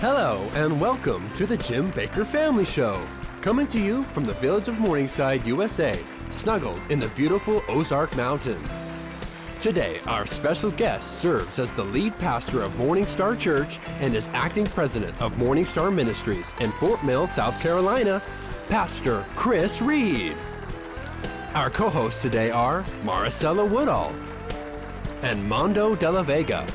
Hello, and welcome to the Jim Bakker Family Show. Coming to you from the village of Morningside, USA, snuggled in the beautiful Ozark Mountains. Today, our special guest serves as the lead pastor of MorningStar Church and is acting president of MorningStar Ministries in Fort Mill, South Carolina, Pastor Chris Reed. Our co hosts today are Maricela Woodall and Mondo de la Vega.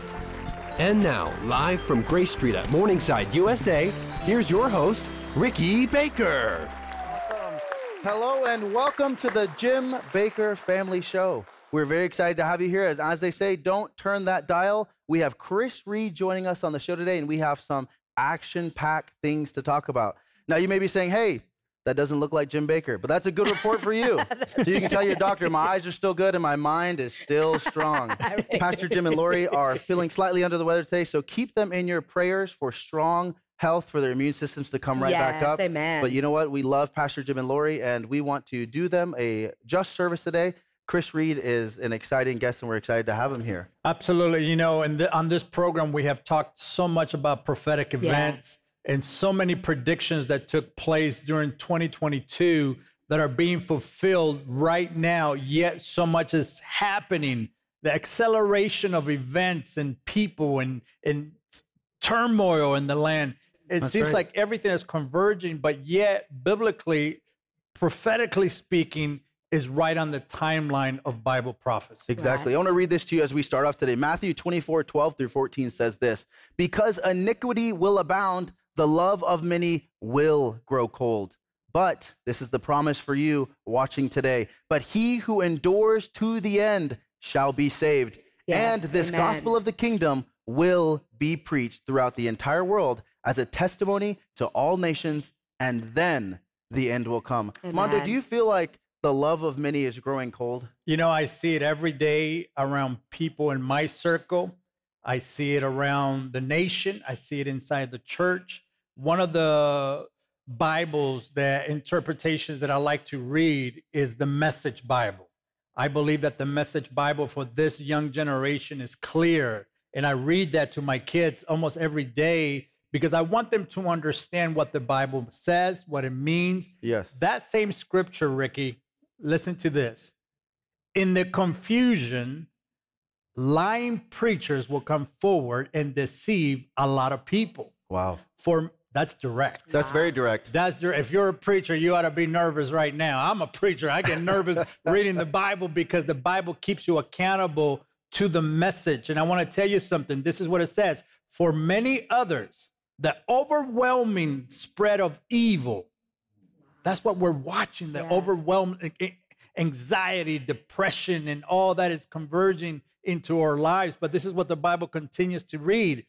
And now, live from Grace Street at Morningside, USA, here's your host, Ricky Bakker. Awesome. Hello and welcome to the Jim Bakker Family Show. We're very excited to have you here. As, they say, don't turn that dial. We have Chris Reed joining us on the show today, and we have some action packed things to talk about. Now, you may be saying, hey, that doesn't look like Jim Bakker, but that's a good report for you. so you can tell your doctor, my eyes are still good and my mind is still strong. Pastor Jim and Lori are feeling slightly under the weather today, so keep them in your prayers for strong health for their immune systems to come right yes, back up. Amen. But you know what? We love Pastor Jim and Lori, and we want to do them a just service today. Chris Reed is an exciting guest, and we're excited to have him here. Absolutely. You know, and on this program, we have talked so much about prophetic events yes. And so many predictions that took place during 2022 that are being fulfilled right now, yet so much is happening. The acceleration of events and people and, and turmoil in the land. It That's seems right. like everything is converging, but yet, biblically, prophetically speaking, is right on the timeline of Bible prophecy. Exactly. Right. I want to read this to you as we start off today. Matthew 24, 12 through 14 says this Because iniquity will abound, the love of many will grow cold. But this is the promise for you watching today. But he who endures to the end shall be saved. Yes, and this amen. gospel of the kingdom will be preached throughout the entire world as a testimony to all nations, and then the end will come. Mondo, do you feel like the love of many is growing cold? You know, I see it every day around people in my circle. I see it around the nation. I see it inside the church. One of the Bibles that interpretations that I like to read is the Message Bible. I believe that the Message Bible for this young generation is clear. And I read that to my kids almost every day because I want them to understand what the Bible says, what it means, Yes. that same scripture, Ricky, listen to this. In the confusion, lying preachers will come forward and deceive a lot of people. Wow. For that's direct. That's very direct. That's dir- if you're a preacher, you ought to be nervous right now. I'm a preacher. I get nervous reading the Bible because the Bible keeps you accountable to the message. And I want to tell you something. This is what it says. For many others, the overwhelming spread of evil. That's what we're watching. The Yes. overwhelming anxiety, depression, and all that is converging into our lives. But this is what the Bible continues to read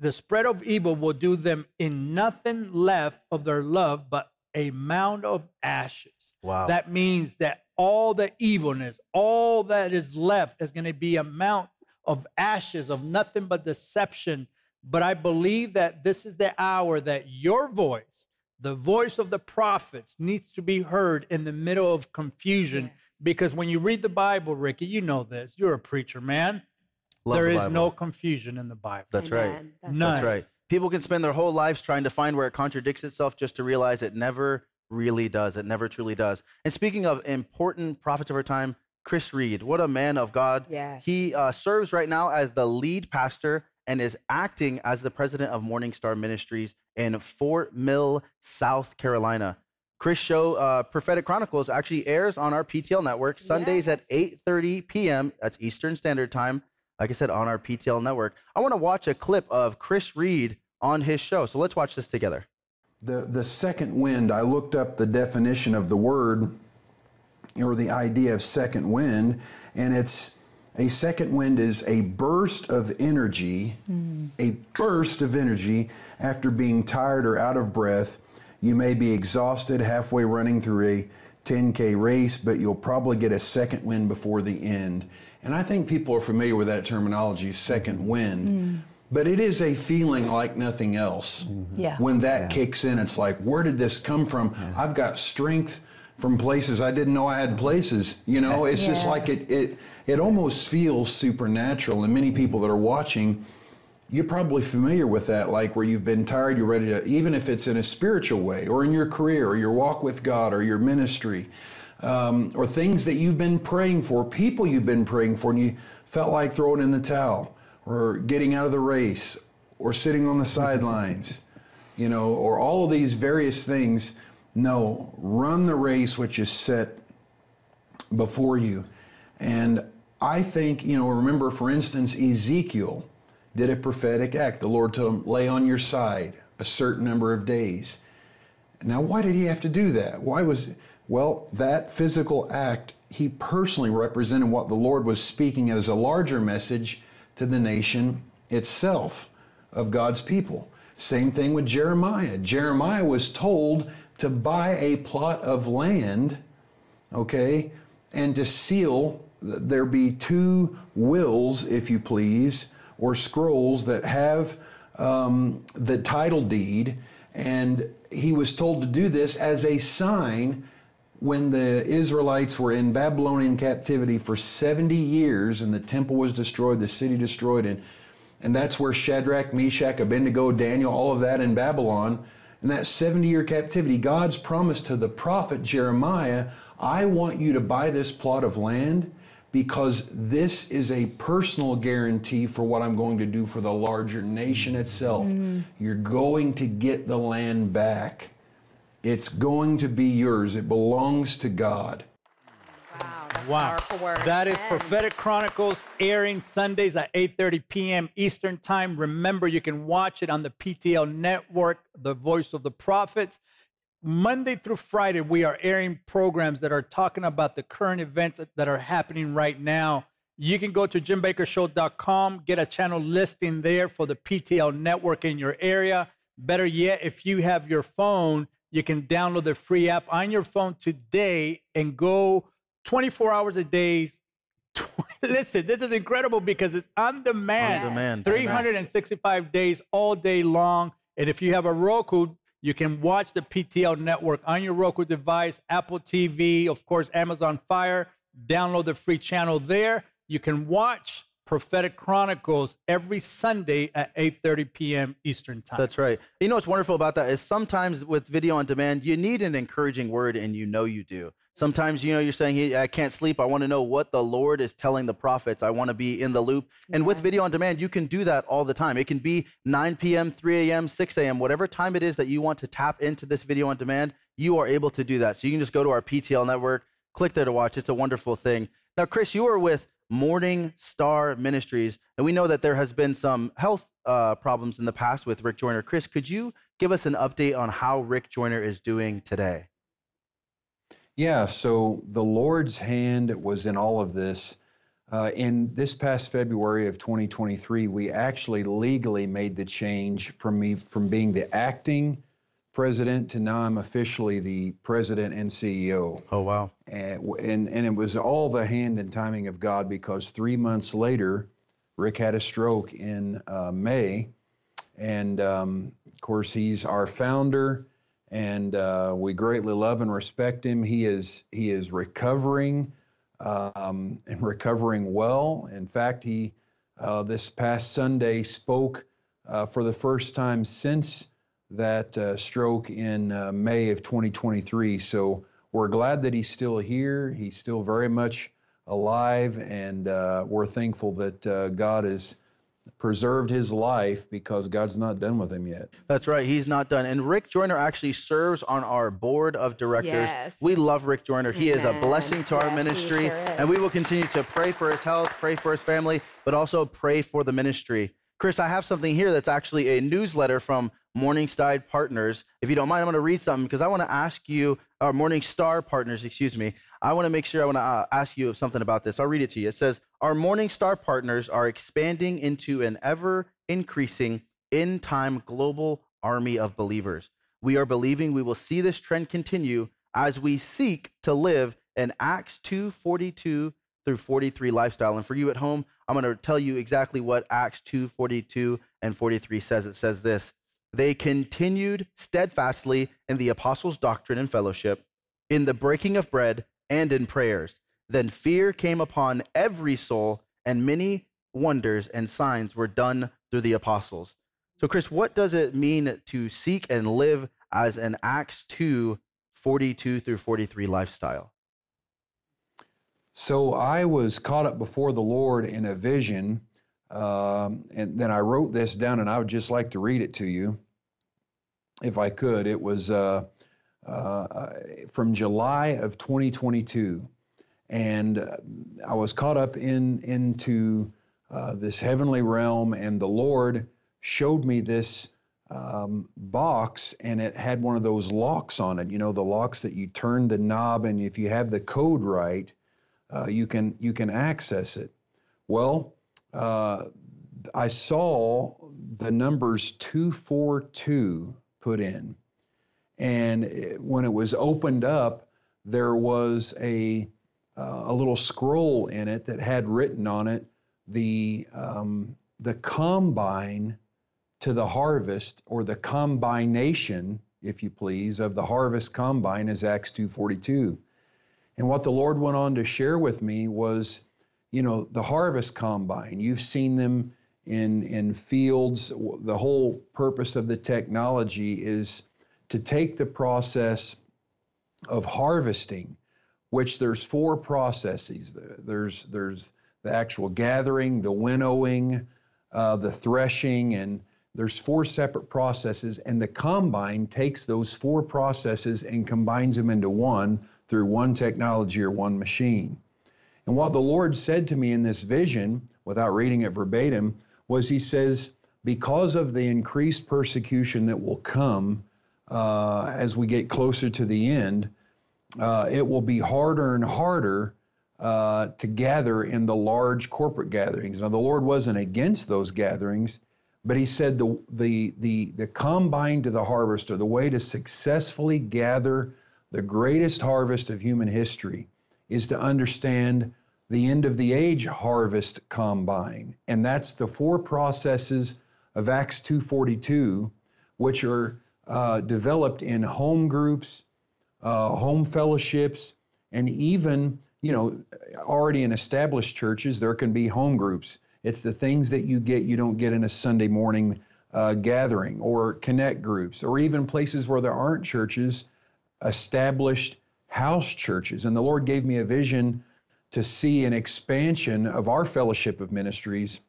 the spread of evil will do them in nothing left of their love but a mound of ashes. Wow. That means that all the evilness, all that is left is going to be a mount of ashes, of nothing but deception. But I believe that this is the hour that your voice, the voice of the prophets, needs to be heard in the middle of confusion. Yes. Because when you read the Bible, Ricky, you know this. You're a preacher, man. Love There the is Bible. no confusion in the Bible. That's right. That's None. That's right. People can spend their whole lives trying to find where it contradicts itself just to realize it never really does. It never truly does. And speaking of important prophets of our time, Chris Reed, what a man of God. Yes. He uh, serves right now as the lead pastor and is acting as the president of MorningStar Ministries in Fort Mill, South Carolina. Chris' show, uh, Prophetic Chronicles, actually airs on our PTL network Sundays at 8:30 p.m. That's Eastern Standard Time. Like I said, on our PTL network. I want to watch a clip of Chris Reed on his show. So let's watch this together. The, the second wind, I looked up the definition of the word or the idea of second wind, and it's a second wind is a burst of energy, a burst of energy after being tired or out of breath. You may be exhausted halfway running through a 10K race, but you'll probably get a second wind before the end. And I think people are familiar with that terminology, second wind. Mm. But it is a feeling like nothing else. Mm-hmm. Yeah. When that kicks in, it's like, where did this come from? I've got strength from places I didn't know I had places. You know, it's just like it, it, it almost feels supernatural. And many people that are watching, you're probably familiar with that, like where you've been tired, you're ready to, even if it's in a spiritual way, or in your career, or your walk with God, or your ministry, um, or things that you've been praying for, people you've been praying for, and you felt like throwing in the towel, or getting out of the race, or sitting on the sidelines, you know, or all of these various things. No, run the race which is set before you. And I think, you know, remember, for instance, Ezekiel did a prophetic act. The Lord told him, lay on your side a certain number of days. Now, why did he have to do that? Why was, well, that physical act, he personally represented what the Lord was speaking as a larger message to the nation itself of God's people. Same thing with Jeremiah. Jeremiah was told to buy a plot of land, okay, and to seal, there be two wills, if you please, or scrolls that have um, the title deed. And he was told to do this as a sign when the Israelites were in Babylonian captivity for 70 years and the temple was destroyed, the city destroyed, and, and that's where Shadrach, Meshach, Abednego, Daniel, all of that in Babylon. In that 70 year captivity, God's promise to the prophet Jeremiah I want you to buy this plot of land because this is a personal guarantee for what I'm going to do for the larger nation itself. Mm. You're going to get the land back. It's going to be yours. It belongs to God. Wow, wow. That is Prophetic Chronicles airing Sundays at 8:30 p.m. Eastern Time. Remember, you can watch it on the PTL network, The Voice of the Prophets. Monday through Friday, we are airing programs that are talking about the current events that are happening right now. You can go to jimbakershow.com, get a channel listing there for the PTL network in your area. Better yet, if you have your phone, you can download the free app on your phone today and go 24 hours a day. Listen, this is incredible because it's on demand, on demand 365 days all day long. And if you have a Roku, you can watch the PTL network on your Roku device, Apple TV, of course, Amazon Fire. Download the free channel there. You can watch Prophetic Chronicles every Sunday at 8:30 p.m. Eastern Time. That's right. You know what's wonderful about that is sometimes with video on demand, you need an encouraging word, and you know you do. Sometimes, you know, you're saying, hey, I can't sleep. I want to know what the Lord is telling the prophets. I want to be in the loop. And yes. with video on demand, you can do that all the time. It can be 9 p.m., 3 a.m., 6 a.m., whatever time it is that you want to tap into this video on demand, you are able to do that. So you can just go to our PTL network, click there to watch. It's a wonderful thing. Now, Chris, you are with MorningStar Ministries, and we know that there has been some health uh, problems in the past with Rick Joyner. Chris, could you give us an update on how Rick Joyner is doing today? Yeah, so the Lord's hand was in all of this. Uh, in this past February of 2023, we actually legally made the change from me from being the acting president to now I'm officially the president and CEO. Oh wow! And and, and it was all the hand and timing of God because three months later, Rick had a stroke in uh, May, and um, of course he's our founder and uh, we greatly love and respect him. He is he is recovering um, and recovering well. In fact, he uh, this past Sunday spoke uh, for the first time since that uh, stroke in uh, May of 2023. So we're glad that he's still here. He's still very much alive, and uh, we're thankful that God is preserved his life because God's not done with him yet. That's right. He's not done. And Rick Joyner actually serves on our board of directors. Yes. We love Rick Joyner. He is a blessing to yes, our ministry. Sure and we will continue to pray for his health, pray for his family, but also pray for the ministry. Chris, I have something here that's actually a newsletter from Morningstar Partners. If you don't mind, I'm going to read something because I want to ask you, our Morningstar Partners, excuse me. I want to make sure I want to uh, ask you something about this. I'll read it to you. It says, Our Morningstar Partners are expanding into an ever increasing in time global army of believers. We are believing we will see this trend continue as we seek to live an Acts 2 42 through 43 lifestyle. And for you at home, I'm going to tell you exactly what Acts 2 42 and 43 says. It says this they continued steadfastly in the apostles' doctrine and fellowship, in the breaking of bread, and in prayers. Then fear came upon every soul, and many wonders and signs were done through the apostles. So, Chris, what does it mean to seek and live as an Acts 2 42 through 43 lifestyle? So I was caught up before the Lord in a vision, um, and then I wrote this down, and I would just like to read it to you, if I could. It was uh, uh, from July of 2022, and uh, I was caught up in into uh, this heavenly realm, and the Lord showed me this um, box, and it had one of those locks on it. You know, the locks that you turn the knob, and if you have the code right uh, you can you can access it. Well, I saw the numbers two four two put in, and it, when it was opened up, there was a uh, a little scroll in it that had written on it the um, the combine to the harvest or the combination, if you please, of the harvest combine is Acts 242. And what the Lord went on to share with me was, you know, the harvest combine. You've seen them in in fields. The whole purpose of the technology is to take the process of harvesting, which there's four processes. There's there's the actual gathering, the winnowing, uh, the threshing, and there's four separate processes. And the combine takes those four processes and combines them into one through one technology or one machine. And what the Lord said to me in this vision, without reading it verbatim, was He says, because of the increased persecution that will come uh, as we get closer to the end, uh, it will be harder and harder uh, to gather in the large corporate gatherings. Now, the Lord wasn't against those gatherings, but He said the the the the combine to the harvest, or the way to successfully gather the greatest harvest of human history is to understand the end of the age harvest combine and that's the four processes of acts 242 which are uh, developed in home groups uh, home fellowships and even you know already in established churches there can be home groups it's the things that you get you don't get in a sunday morning uh, gathering or connect groups or even places where there aren't churches established house churches. And the Lord gave me a vision to see an expansion of our fellowship of ministries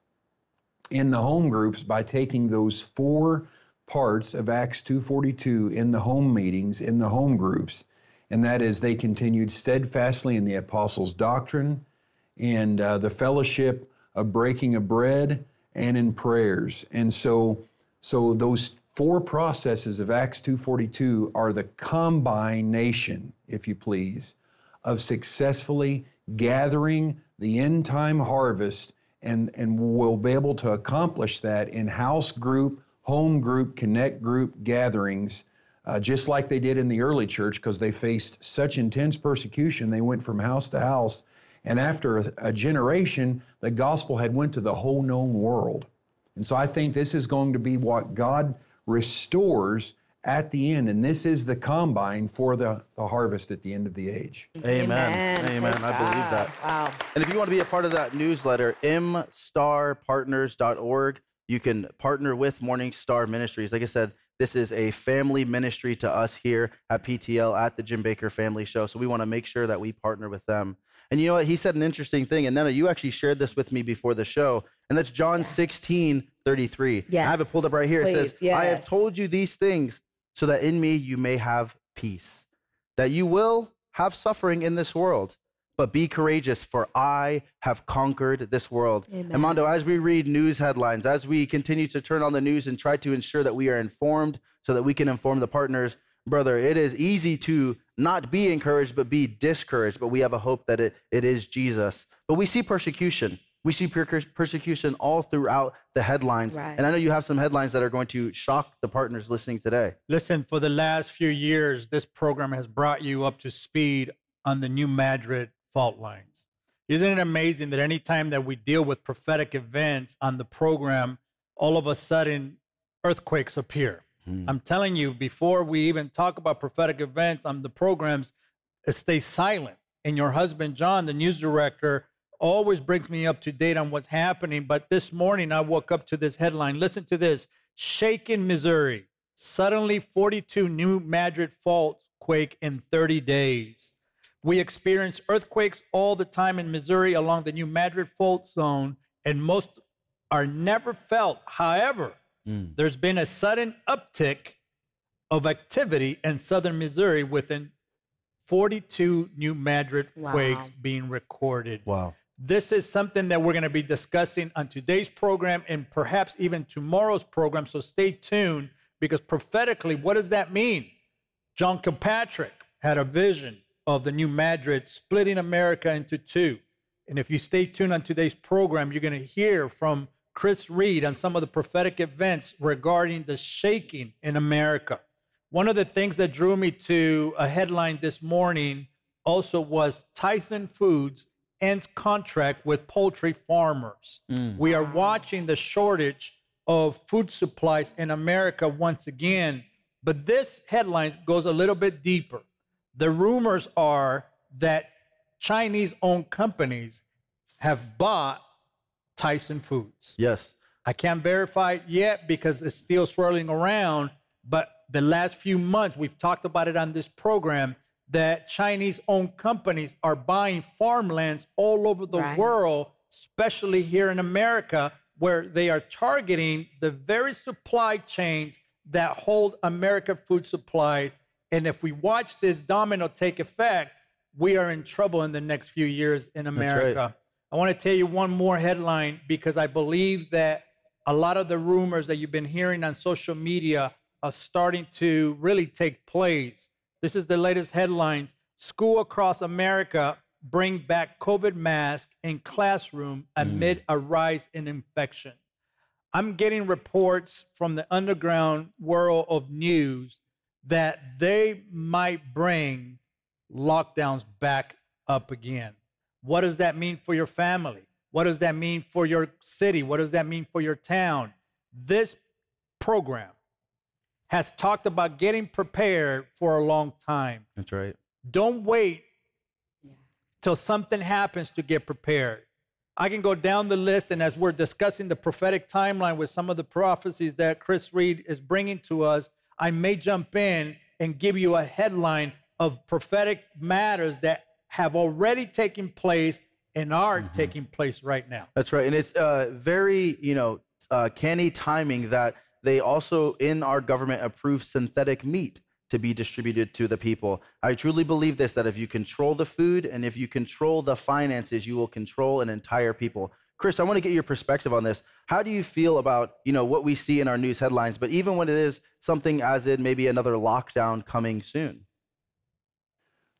in the home groups by taking those four parts of Acts 2:42 in the home meetings in the home groups. And that is they continued steadfastly in the apostles doctrine and uh, the fellowship of breaking of bread and in prayers. And so so those four processes of Acts 2:42 are the combination, if you please, of successfully gathering the end time harvest and and we'll be able to accomplish that in house group, home group, connect group gatherings. Uh, just like they did in the early church, because they faced such intense persecution, they went from house to house, and after a, a generation, the gospel had went to the whole known world. And so I think this is going to be what God restores at the end. And this is the combine for the, the harvest at the end of the age. Amen. Amen. Amen. I believe that. Wow. And if you want to be a part of that newsletter, mstarpartners.org, you can partner with MorningStar Ministries. Like I said, this is a family ministry to us here at PTL at the Jim Bakker Family Show. So we want to make sure that we partner with them. And you know what? He said an interesting thing. And Nena, you actually shared this with me before the show. And that's John 16, 33. Yes. I have it pulled up right here. Please, it says, yes. I have told you these things so that in me you may have peace, that you will have suffering in this world. But be courageous, for I have conquered this world. Amen. And Mondo, as we read news headlines, as we continue to turn on the news and try to ensure that we are informed so that we can inform the partners, brother, it is easy to not be encouraged, but be discouraged. But we have a hope that it, it is Jesus. But we see persecution. We see persecution all throughout the headlines. Right. And I know you have some headlines that are going to shock the partners listening today. Listen, for the last few years, this program has brought you up to speed on the New Madrid fault lines. Isn't it amazing that anytime that we deal with prophetic events on the program, all of a sudden earthquakes appear? I'm telling you, before we even talk about prophetic events on the programs, uh, stay silent. And your husband, John, the news director, always brings me up to date on what's happening. But this morning, I woke up to this headline. Listen to this Shaken, Missouri. Suddenly, 42 new Madrid faults quake in 30 days. We experience earthquakes all the time in Missouri along the New Madrid fault zone, and most are never felt. However, mm. there's been a sudden uptick of activity in southern Missouri within 42 New Madrid wow. quakes being recorded. Wow. This is something that we're going to be discussing on today's program and perhaps even tomorrow's program. So stay tuned because prophetically, what does that mean? John Kilpatrick had a vision of the New Madrid splitting America into two. And if you stay tuned on today's program, you're going to hear from Chris Reed on some of the prophetic events regarding the shaking in America. One of the things that drew me to a headline this morning also was Tyson Foods ends contract with poultry farmers. Mm. We are watching the shortage of food supplies in America once again, but this headline goes a little bit deeper. The rumors are that Chinese owned companies have bought Tyson Foods. Yes. I can't verify it yet because it's still swirling around, but the last few months, we've talked about it on this program, that Chinese owned companies are buying farmlands all over the right. world, especially here in America, where they are targeting the very supply chains that hold American food supplies. And if we watch this domino take effect, we are in trouble in the next few years in America. Right. I want to tell you one more headline because I believe that a lot of the rumors that you've been hearing on social media are starting to really take place. This is the latest headlines. School across America bring back COVID mask in classroom amid mm. a rise in infection. I'm getting reports from the underground world of news that they might bring lockdowns back up again. What does that mean for your family? What does that mean for your city? What does that mean for your town? This program has talked about getting prepared for a long time. That's right. Don't wait till something happens to get prepared. I can go down the list, and as we're discussing the prophetic timeline with some of the prophecies that Chris Reed is bringing to us, I may jump in and give you a headline of prophetic matters that have already taken place and are mm-hmm. taking place right now. That's right. And it's uh, very, you know, uh, canny timing that they also, in our government, approve synthetic meat to be distributed to the people. I truly believe this that if you control the food and if you control the finances, you will control an entire people. Chris, I want to get your perspective on this. How do you feel about, you know, what we see in our news headlines, but even when it is something as in maybe another lockdown coming soon?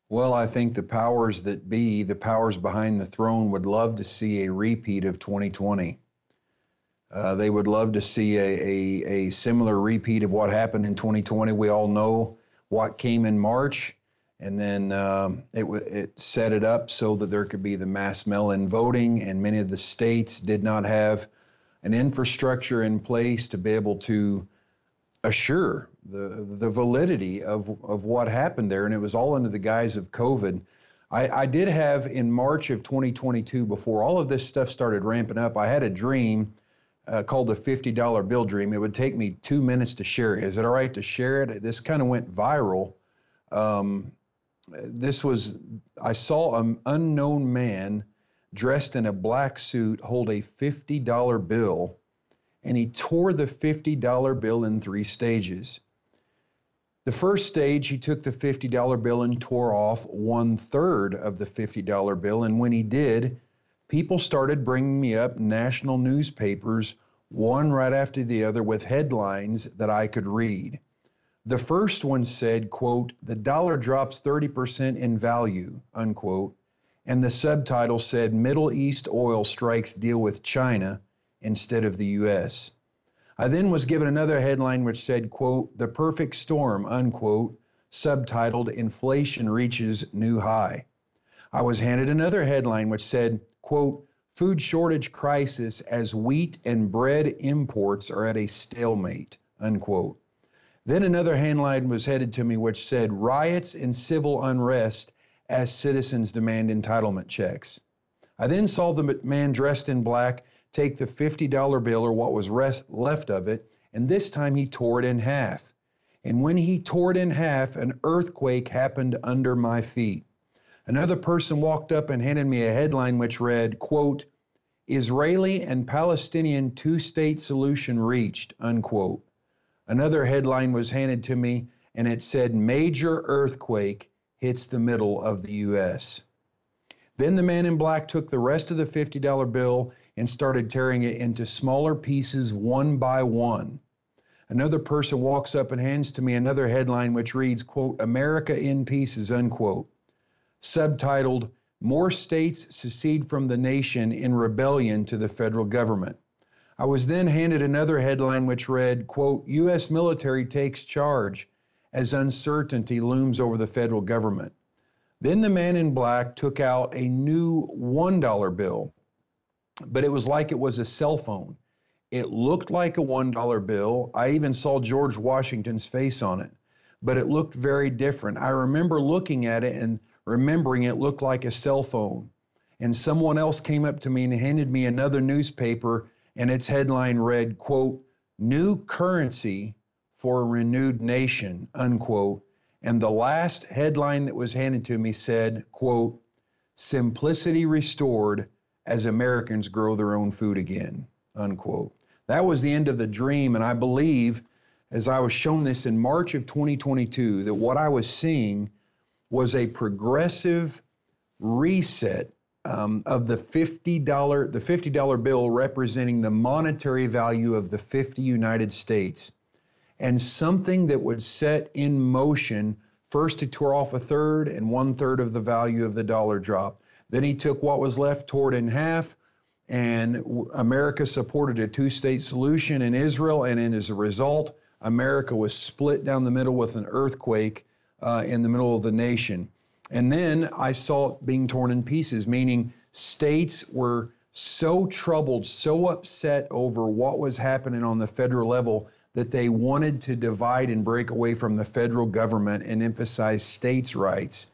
Well, I think the powers that be, the powers behind the throne, would love to see a repeat of 2020. Uh, they would love to see a, a, a, similar repeat of what happened in 2020. We all know what came in March, and then um, it, it set it up so that there could be the mass mail in voting, and many of the states did not have an infrastructure in place to be able to assure the, the validity of, of what happened there, and it was all under the guise of COVID. I, I did have in March of 2022, before all of this stuff started ramping up, I had a dream uh, called the $50 bill dream. It would take me two minutes to share. Is it all right to share it? This kind of went viral. Um, this was, I saw an unknown man dressed in a black suit hold a $50 bill, and he tore the $50 bill in three stages. The first stage, he took the $50 bill and tore off one third of the $50 bill. And when he did, people started bringing me up national newspapers, one right after the other, with headlines that I could read. The first one said, quote, the dollar drops 30% in value, unquote. And the subtitle said, Middle East oil strikes deal with China instead of the U.S. I then was given another headline which said, quote, the perfect storm, unquote, subtitled, inflation reaches new high. I was handed another headline which said, quote, food shortage crisis as wheat and bread imports are at a stalemate, unquote. Then another handline was headed to me which said, riots and civil unrest as citizens demand entitlement checks. I then saw the man dressed in black take the $50 bill or what was rest, left of it, and this time he tore it in half. And when he tore it in half, an earthquake happened under my feet. Another person walked up and handed me a headline which read, quote, Israeli and Palestinian two-state solution reached, unquote. Another headline was handed to me and it said major earthquake hits the middle of the US. Then the man in black took the rest of the $50 bill and started tearing it into smaller pieces one by one. Another person walks up and hands to me another headline which reads, quote, America in pieces, unquote. Subtitled, More States Secede from the Nation in Rebellion to the Federal Government. I was then handed another headline which read, quote, U.S. military takes charge as uncertainty looms over the federal government. Then the man in black took out a new $1 bill, but it was like it was a cell phone. It looked like a $1 bill. I even saw George Washington's face on it, but it looked very different. I remember looking at it and remembering it looked like a cell phone. And someone else came up to me and handed me another newspaper, and its headline read, quote, New Currency for a renewed nation, unquote. And the last headline that was handed to me said, quote, simplicity restored as Americans grow their own food again, unquote. That was the end of the dream. And I believe, as I was shown this in March of 2022, that what I was seeing was a progressive reset um, of the $50, the $50 bill representing the monetary value of the 50 United States and something that would set in motion. First, he tore off a third and one third of the value of the dollar drop. Then he took what was left, tore it in half, and America supported a two state solution in Israel. And as a result, America was split down the middle with an earthquake uh, in the middle of the nation. And then I saw it being torn in pieces, meaning states were so troubled, so upset over what was happening on the federal level that they wanted to divide and break away from the federal government and emphasize states' rights.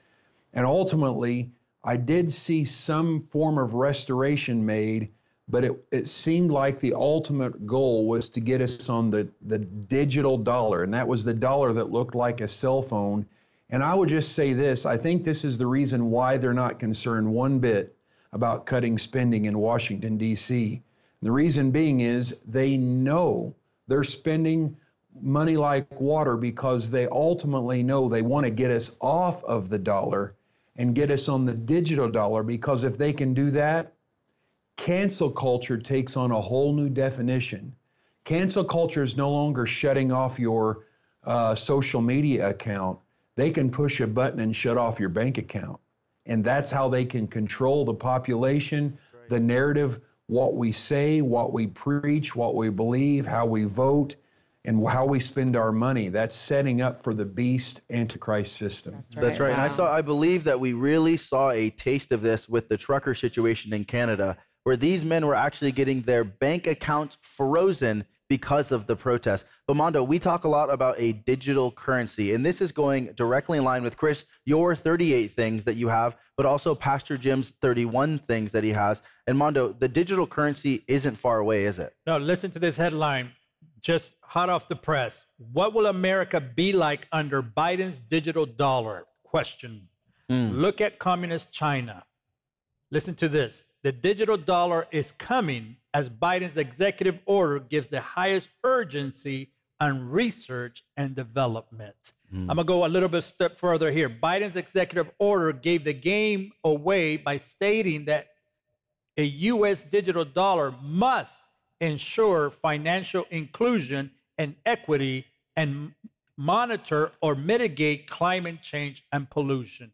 And ultimately, I did see some form of restoration made, but it, it seemed like the ultimate goal was to get us on the, the digital dollar. And that was the dollar that looked like a cell phone. And I would just say this I think this is the reason why they're not concerned one bit about cutting spending in Washington, D.C. The reason being is they know they're spending money like water because they ultimately know they want to get us off of the dollar and get us on the digital dollar because if they can do that, cancel culture takes on a whole new definition. Cancel culture is no longer shutting off your uh, social media account. They can push a button and shut off your bank account. And that's how they can control the population, right. the narrative what we say, what we preach, what we believe, how we vote, and how we spend our money. That's setting up for the beast antichrist system. That's right. That's right. Wow. And I saw I believe that we really saw a taste of this with the trucker situation in Canada where these men were actually getting their bank accounts frozen because of the protest. But Mondo, we talk a lot about a digital currency, and this is going directly in line with Chris, your 38 things that you have, but also Pastor Jim's 31 things that he has. And Mondo, the digital currency isn't far away, is it? No, listen to this headline, just hot off the press. What will America be like under Biden's digital dollar? Question. Mm. Look at communist China. Listen to this. The digital dollar is coming as Biden's executive order gives the highest urgency on research and development. Mm. I'm gonna go a little bit step further here. Biden's executive order gave the game away by stating that a US digital dollar must ensure financial inclusion and equity and monitor or mitigate climate change and pollution.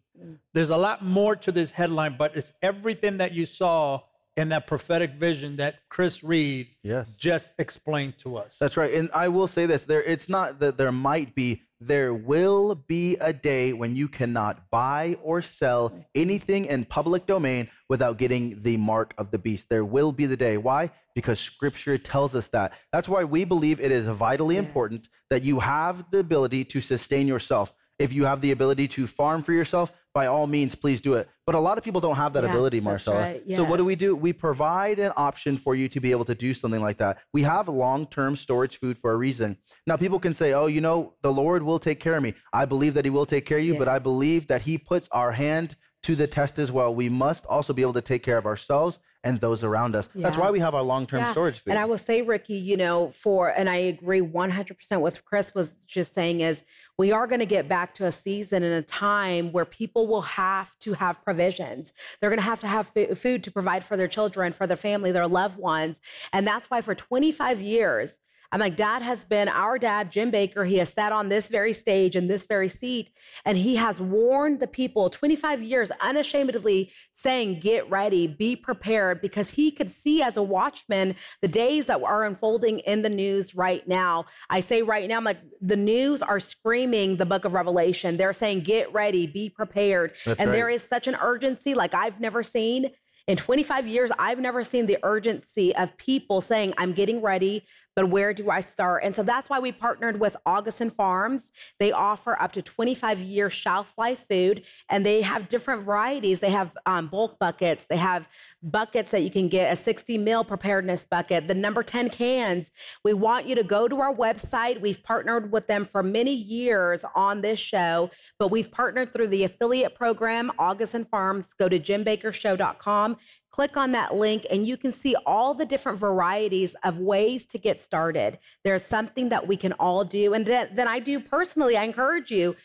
There's a lot more to this headline, but it's everything that you saw in that prophetic vision that Chris Reed yes. just explained to us. That's right. And I will say this there it's not that there might be there will be a day when you cannot buy or sell anything in public domain without getting the mark of the beast. There will be the day. Why? Because scripture tells us that. That's why we believe it is vitally yes. important that you have the ability to sustain yourself If you have the ability to farm for yourself, by all means, please do it. But a lot of people don't have that Yeah, ability, Marcella. right, So what do we do? We provide an option for you to be able to do something like that. We have long-term storage food for a reason. Now people can say, "Oh, you know, the Lord will take care of me." I believe that he will take care of you, but I believe that he puts our hand to the test as well. We must also be able to take care of ourselves and those around us. That's why we have our long-term Yeah. storage food. And I will say, Ricky, you know, for, and I agree 100% with Chris was just saying is we are going to get back to a season and a time where people will have to have provisions. They're going to have to have food to provide for their children, for their family, their loved ones. And that's why for 25 years, I'm like, Dad has been our dad, Jim Bakker. He has sat on this very stage in this very seat, and he has warned the people 25 years unashamedly saying, Get ready, be prepared, because he could see as a watchman the days that are unfolding in the news right now. I say right now, I'm like, the news are screaming the book of Revelation. They're saying, Get ready, be prepared. That's and there right. is such an urgency like I've never seen. In 25 years, I've never seen the urgency of people saying, I'm getting ready, but where do I start? And so that's why we partnered with Augason Farms. They offer up to 25 year shelf life food, and they have different varieties. They have um, bulk buckets, they have buckets that you can get a 60 mil preparedness bucket, the number 10 cans. We want you to go to our website. We've partnered with them for many years on this show, but we've partnered through the affiliate program, Augason Farms. Go to jimbakershow.com click on that link and you can see all the different varieties of ways to get started. There's something that we can all do. And then, then I do personally, I encourage you,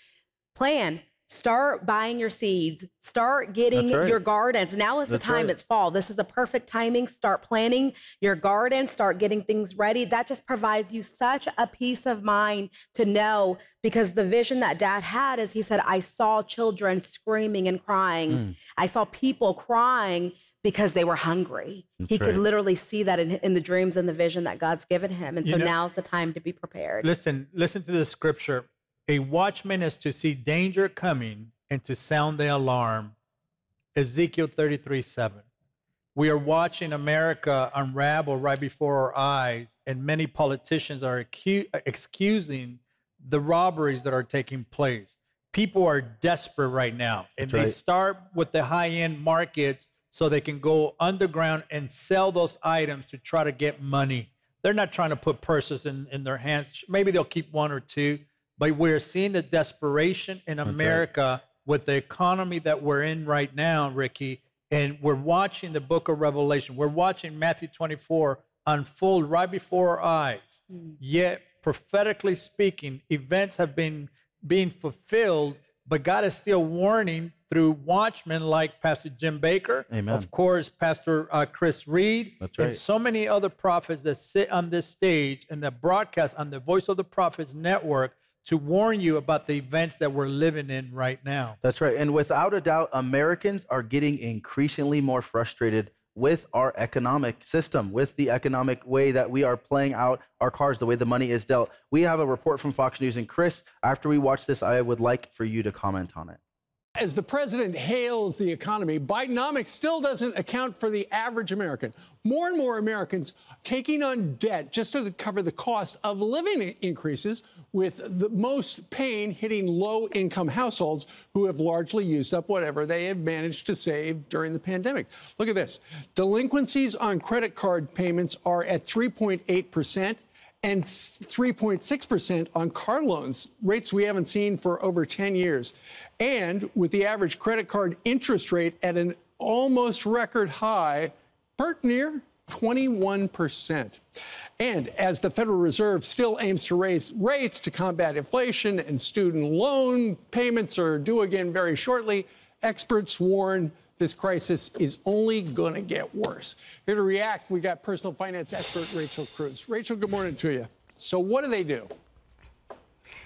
plan. Start buying your seeds. Start getting right. your gardens. Now is the That's time. right. It's fall. This is a perfect timing. Start planning your garden. Start getting things ready. That just provides you such a peace of mind to know because the vision that dad had is he said, I saw children screaming and crying. Mm. I saw people crying because they were hungry. he That's could literally see that in, in the dreams and the vision that God's given him. And You so know- now's the time to be prepared. Listen, listen to the scripture. A watchman is to see danger coming and to sound the alarm. Ezekiel 33 7. We are watching America unravel right before our eyes, and many politicians are acu- excusing the robberies that are taking place. People are desperate right now, and That's they right. start with the high end markets so they can go underground and sell those items to try to get money. They're not trying to put purses in, in their hands. Maybe they'll keep one or two, but we're seeing the desperation in America with the economy that we're in right now, Ricky. And we're watching the book of Revelation. We're watching Matthew 24 unfold right before our eyes. Mm. Yet, prophetically speaking, events have been being fulfilled, but God is still warning through watchmen like Pastor Jim Bakker, Amen. of course, Pastor uh, Chris Reed, That's and so many other prophets that sit on this stage and that broadcast on the Voice of the Prophets network to warn you about the events that we're living in right now. That's right. And without a doubt, Americans are getting increasingly more frustrated with our economic system, with the economic way that we are playing out our cards, the way the money is dealt. We have a report from Fox News. And Chris, after we watch this, I would like for you to comment on it. As the president hails the economy, Bidenomics still doesn't account for the average American. More and more Americans taking on debt just to cover the cost of living increases, with the most pain hitting low income households who have largely used up whatever they have managed to save during the pandemic. Look at this delinquencies on credit card payments are at 3.8% and 3.6% on car loans, rates we haven't seen for over 10 years. And with the average credit card interest rate at an almost record high, pert near 21%. And as the Federal Reserve still aims to raise rates to combat inflation and student loan payments are due again very shortly, experts warn this crisis is only going to get worse. Here to react, we got personal finance expert Rachel Cruz. Rachel, good morning to you. So, what do they do?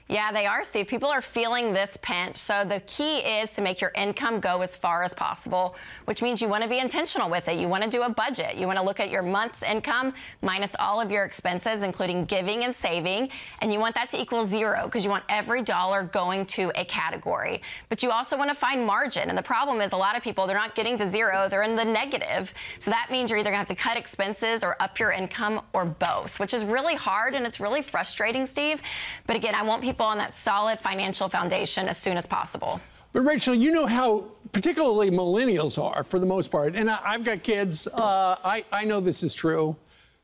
Yeah, they are, Steve. People are feeling this pinch. So the key is to make your income go as far as possible, which means you want to be intentional with it. You want to do a budget. You want to look at your month's income minus all of your expenses, including giving and saving. And you want that to equal zero because you want every dollar going to a category. But you also want to find margin. And the problem is a lot of people, they're not getting to zero, they're in the negative. So that means you're either going to have to cut expenses or up your income or both, which is really hard and it's really frustrating, Steve. But again, I want people people on that solid financial foundation as soon as possible. But Rachel, you know how particularly millennials are for the most part, and I, have got kids. Uh, I, I know this is true.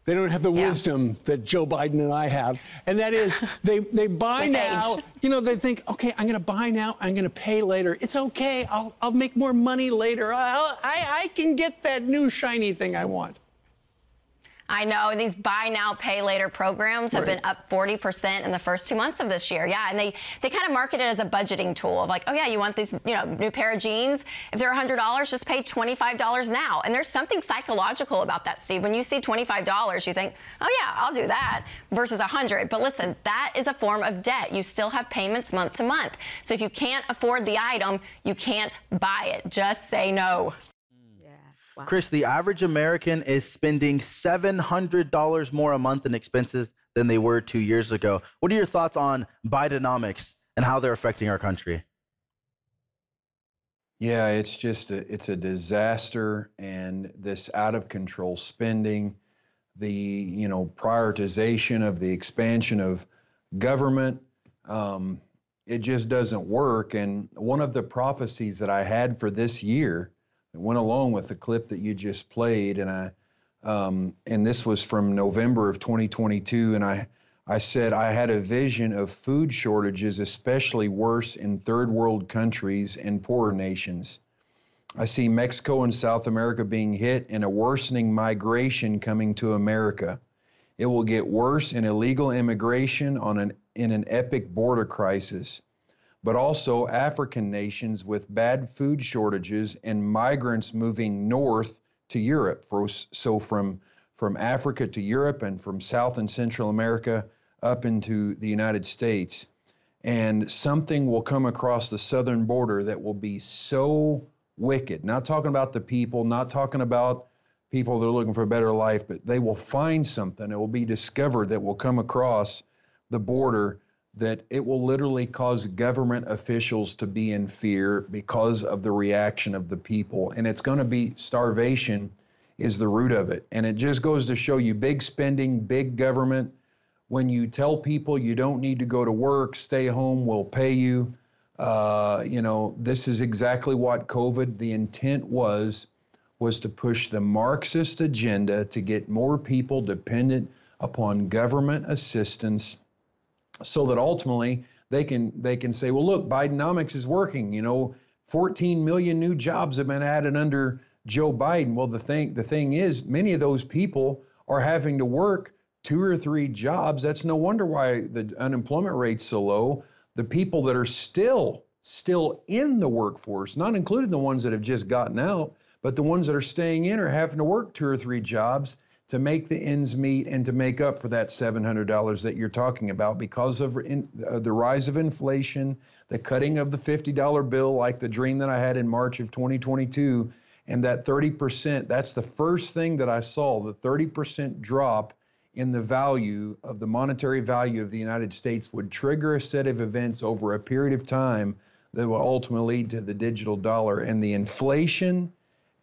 They don't have the yeah. wisdom that Joe Biden and I have. And that is, they, they buy now, age. you know, they think, okay, I'm going to buy now, I'm going to pay later. It's okay, I'll, I'll make more money later. I'll, I, I can get that new shiny thing I want. I know these buy now, pay later programs have right. been up 40% in the first two months of this year. Yeah, and they, they kind of market it as a budgeting tool of like, oh yeah, you want these, you know, new pair of jeans. If they're $100, just pay $25 now. And there's something psychological about that, Steve. When you see $25, you think, oh yeah, I'll do that versus 100. But listen, that is a form of debt. You still have payments month to month. So if you can't afford the item, you can't buy it. Just say no. Wow. Chris, the average American is spending $700 more a month in expenses than they were two years ago. What are your thoughts on Bidenomics and how they're affecting our country? Yeah, it's just a, it's a disaster, and this out of control spending, the you know prioritization of the expansion of government, um, it just doesn't work. And one of the prophecies that I had for this year it went along with the clip that you just played, and I um, and this was from November of 2022, and I I said I had a vision of food shortages, especially worse in third world countries and poorer nations. I see Mexico and South America being hit and a worsening migration coming to America. It will get worse in illegal immigration on an in an epic border crisis but also African nations with bad food shortages and migrants moving north to Europe. So from from Africa to Europe and from South and Central America up into the United States. And something will come across the southern border that will be so wicked. Not talking about the people, not talking about people that are looking for a better life, but they will find something. It will be discovered that will come across the border that it will literally cause government officials to be in fear because of the reaction of the people. And it's going to be starvation is the root of it. And it just goes to show you big spending, big government. When you tell people you don't need to go to work, stay home, we'll pay you. Uh, you know, this is exactly what COVID, the intent was, was to push the Marxist agenda to get more people dependent upon government assistance so that ultimately they can they can say, well, look, Bidenomics is working. You know, 14 million new jobs have been added under Joe Biden. Well, the thing the thing is, many of those people are having to work two or three jobs. That's no wonder why the unemployment rate's so low. The people that are still still in the workforce, not including the ones that have just gotten out, but the ones that are staying in are having to work two or three jobs to make the ends meet and to make up for that $700 that you're talking about because of in, uh, the rise of inflation, the cutting of the $50 bill, like the dream that I had in March of 2022, and that 30%. That's the first thing that I saw the 30% drop in the value of the monetary value of the United States would trigger a set of events over a period of time that will ultimately lead to the digital dollar and the inflation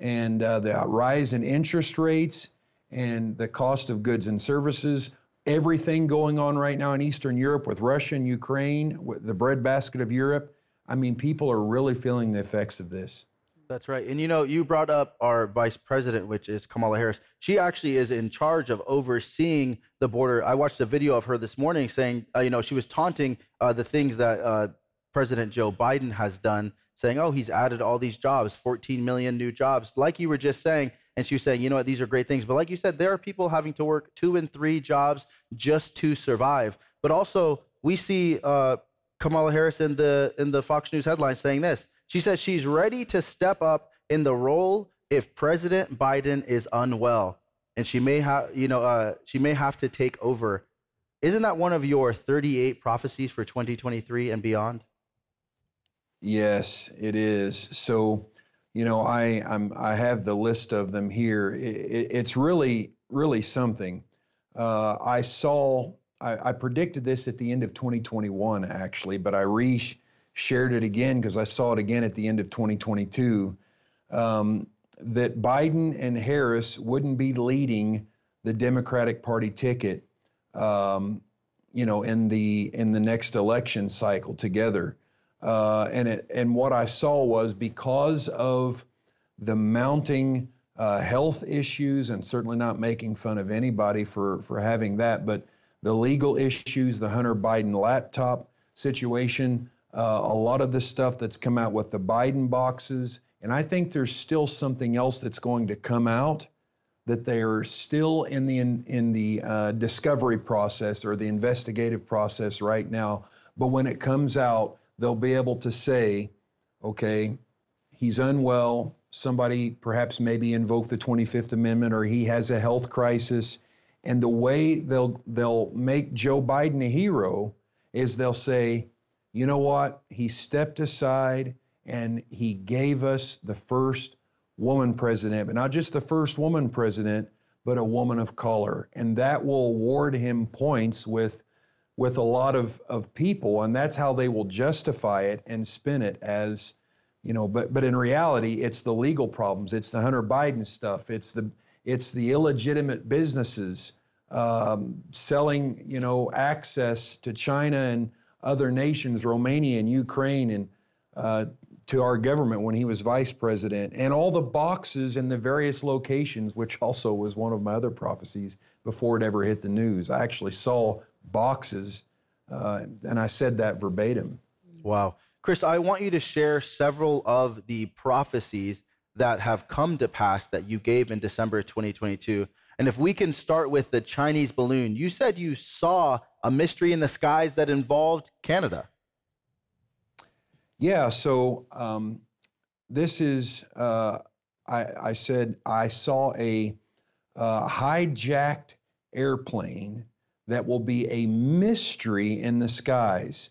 and uh, the rise in interest rates and the cost of goods and services, everything going on right now in Eastern Europe with Russia and Ukraine, with the breadbasket of Europe. I mean, people are really feeling the effects of this. That's right. And you know, you brought up our vice president, which is Kamala Harris. She actually is in charge of overseeing the border. I watched a video of her this morning saying, uh, you know, she was taunting uh, the things that uh, President Joe Biden has done, saying, oh, he's added all these jobs, 14 million new jobs. Like you were just saying, and she was saying, you know what, these are great things. But like you said, there are people having to work two and three jobs just to survive. But also, we see uh, Kamala Harris in the in the Fox News headline saying this. She says she's ready to step up in the role if President Biden is unwell, and she may have, you know, uh, she may have to take over. Isn't that one of your 38 prophecies for 2023 and beyond? Yes, it is. So you know, I I'm, I have the list of them here. It, it, it's really really something. Uh, I saw I, I, predicted this at the end of 2021 actually, but I re shared it again because I saw it again at the end of 2022. Um, that Biden and Harris wouldn't be leading the Democratic Party ticket um, you know, in the in the next election cycle together. Uh, and it, and what I saw was because of the mounting uh, health issues, and certainly not making fun of anybody for for having that, but the legal issues, the Hunter Biden laptop situation, uh, a lot of the stuff that's come out with the Biden boxes, and I think there's still something else that's going to come out that they are still in the in, in the uh, discovery process or the investigative process right now. But when it comes out, they'll be able to say, okay, he's unwell. Somebody perhaps maybe invoke the 25th Amendment, or he has a health crisis. And the way they'll they'll make Joe Biden a hero is they'll say, you know what? He stepped aside and he gave us the first woman president, but not just the first woman president, but a woman of color. And that will award him points with with a lot of, of people, and that's how they will justify it and spin it as, you know, but but in reality, it's the legal problems, it's the Hunter Biden stuff, it's the it's the illegitimate businesses um, selling, you know, access to China and other nations, Romania and Ukraine, and uh, to our government when he was vice president, and all the boxes in the various locations, which also was one of my other prophecies before it ever hit the news. I actually saw boxes, uh, and I said that verbatim. Wow. Chris, I want you to share several of the prophecies that have come to pass that you gave in December 2022. And if we can start with the Chinese balloon, you said you saw a mystery in the skies that involved Canada. Yeah, so um, this is, uh, I, I, said, I saw a uh, hijacked airplane that will be a mystery in the skies.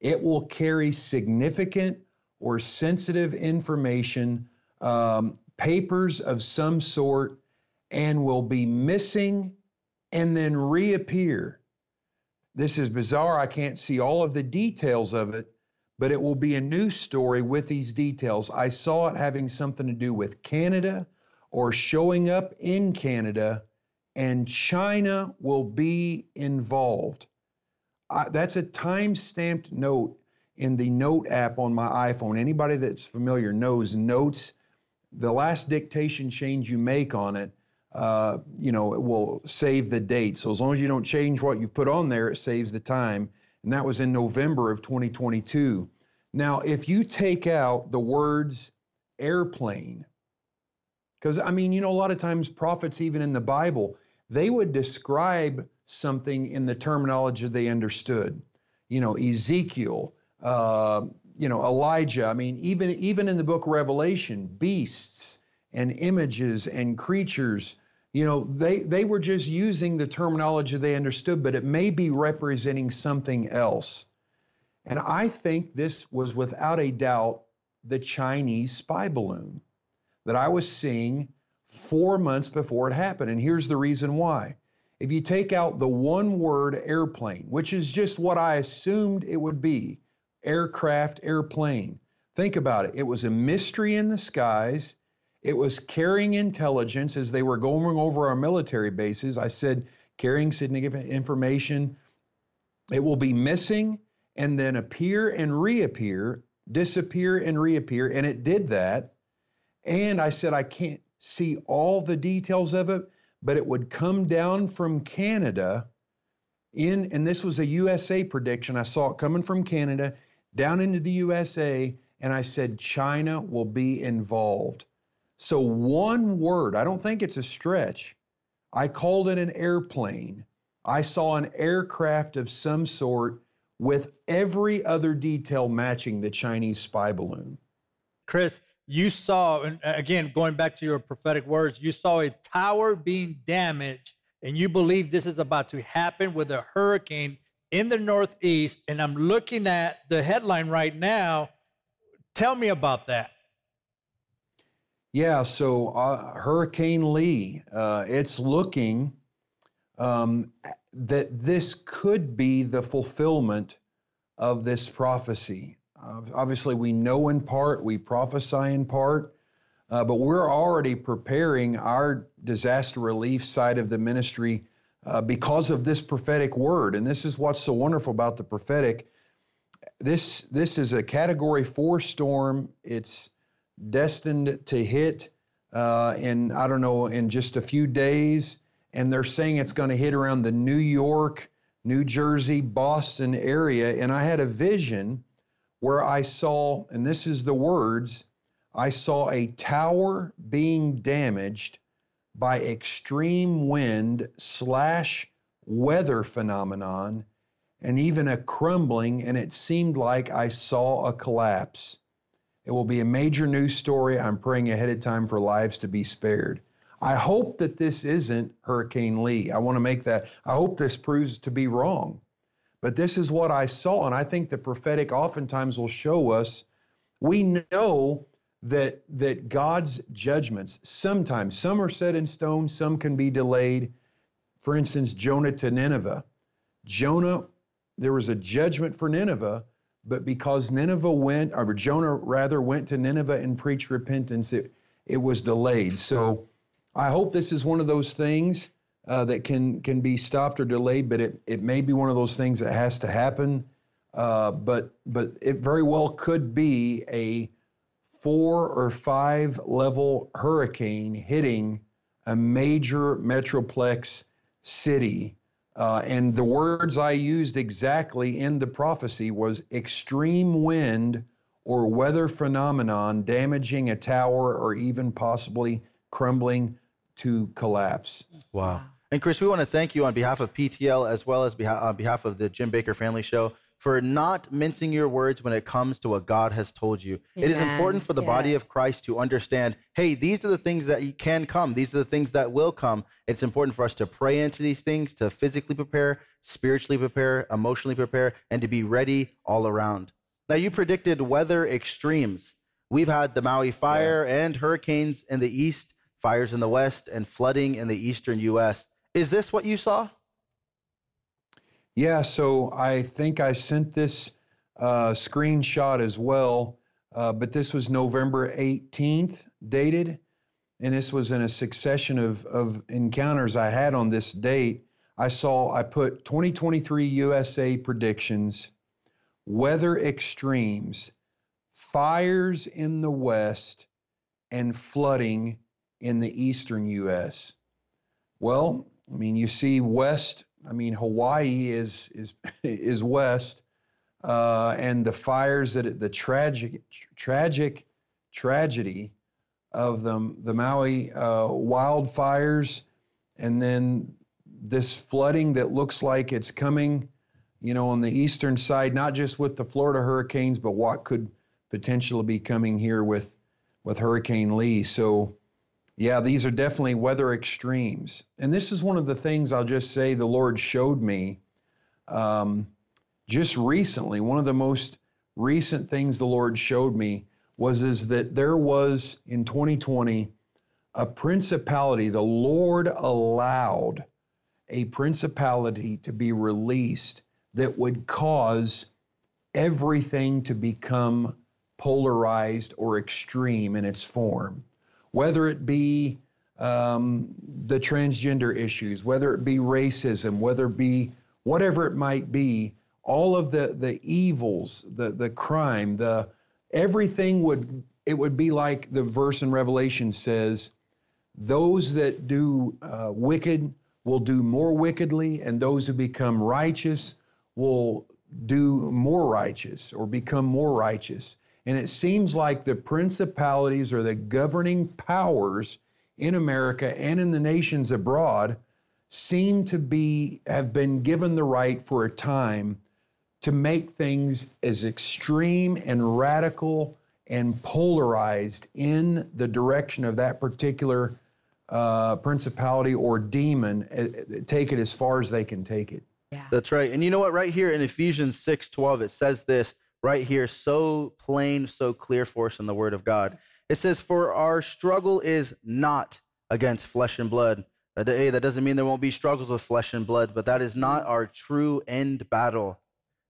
It will carry significant or sensitive information, um, papers of some sort, and will be missing and then reappear. This is bizarre. I can't see all of the details of it, but it will be a news story with these details. I saw it having something to do with Canada or showing up in Canada, and China will be involved. That's a time stamped note in the Note app on my iPhone. Anybody that's familiar knows Notes, the last dictation change you make on it, uh, you know, it will save the date. So as long as you don't change what you've put on there, it saves the time and that was in November of 2022. Now, if you take out the words airplane, because I mean, you know, a lot of times prophets, even in the Bible, they would describe something in the terminology they understood. You know, Ezekiel, uh, you know, Elijah. I mean, even even in the book of Revelation, beasts and images and creatures you know, they, they were just using the terminology they understood, but it may be representing something else. And I think this was without a doubt the Chinese spy balloon that I was seeing four months before it happened. And here's the reason why. If you take out the one word airplane, which is just what I assumed it would be aircraft, airplane, think about it. It was a mystery in the skies. It was carrying intelligence as they were going over our military bases. I said, carrying significant information. It will be missing and then appear and reappear, disappear and reappear. And it did that. And I said, I can't see all the details of it, but it would come down from Canada in, and this was a USA prediction. I saw it coming from Canada down into the USA. And I said, China will be involved. So, one word, I don't think it's a stretch. I called it an airplane. I saw an aircraft of some sort with every other detail matching the Chinese spy balloon. Chris, you saw, and again, going back to your prophetic words, you saw a tower being damaged, and you believe this is about to happen with a hurricane in the Northeast. And I'm looking at the headline right now. Tell me about that. Yeah, so uh, Hurricane Lee, uh, it's looking um, that this could be the fulfillment of this prophecy. Obviously, we know in part, we prophesy in part, uh, but we're already preparing our disaster relief side of the ministry uh, because of this prophetic word. And this is what's so wonderful about the prophetic. This this is a Category Four storm. It's destined to hit uh, in I don't know in just a few days, and they're saying it's going to hit around the New York, New Jersey, Boston area. And I had a vision where I saw, and this is the words, I saw a tower being damaged by extreme wind slash weather phenomenon and even a crumbling, and it seemed like I saw a collapse. It will be a major news story. I'm praying ahead of time for lives to be spared. I hope that this isn't Hurricane Lee. I want to make that, I hope this proves to be wrong. But this is what I saw, and I think the prophetic oftentimes will show us we know that that God's judgments sometimes some are set in stone, some can be delayed. For instance, Jonah to Nineveh. Jonah, there was a judgment for Nineveh, but because Nineveh went, or Jonah rather went to Nineveh and preached repentance, it, it was delayed. So I hope this is one of those things uh, that can can be stopped or delayed, but it, it may be one of those things that has to happen. Uh, but but it very well could be a four or five level hurricane hitting a major metroplex city. Uh, and the words I used exactly in the prophecy was extreme wind or weather phenomenon damaging a tower or even possibly crumbling to collapse. Wow. And Chris, we want to thank you on behalf of PTL as well as beha- on behalf of the Jim Bakker Family Show for not mincing your words when it comes to what God has told you. It is important for the body of Christ to understand hey, these are the things that can come, these are the things that will come. It's important for us to pray into these things, to physically prepare, spiritually prepare, emotionally prepare, and to be ready all around. Now, you predicted weather extremes. We've had the Maui fire and hurricanes in the east, fires in the west, and flooding in the eastern U.S. Is this what you saw? Yeah, so I think I sent this uh, screenshot as well, uh, but this was November 18th dated, and this was in a succession of, of encounters I had on this date. I saw, I put 2023 USA predictions, weather extremes, fires in the West, and flooding in the eastern US. Well, I mean, you see West I mean, Hawaii is is is west, uh, and the fires that the tragic tragic tragedy of the the Maui uh, wildfires, and then this flooding that looks like it's coming, you know, on the eastern side, not just with the Florida hurricanes, but what could potentially be coming here with with Hurricane Lee. So yeah, these are definitely weather extremes. And this is one of the things I'll just say the Lord showed me um, just recently. One of the most recent things the Lord showed me was is that there was in 2020 a principality. The Lord allowed a principality to be released that would cause everything to become polarized or extreme in its form whether it be um, the transgender issues, whether it be racism, whether it be whatever it might be, all of the the evils, the the crime, the everything would it would be like the verse in Revelation says, those that do uh, wicked will do more wickedly, and those who become righteous will do more righteous or become more righteous. And it seems like the principalities or the governing powers in America and in the nations abroad seem to be have been given the right for a time to make things as extreme and radical and polarized in the direction of that particular uh, principality or demon. uh, Take it as far as they can take it. Yeah. That's right. And you know what? Right here in Ephesians 6 12, it says this right here, so plain, so clear for us in the Word of God. It says, For our struggle is not against flesh and blood. Hey, that doesn't mean there won't be struggles with flesh and blood, but that is not our true end battle.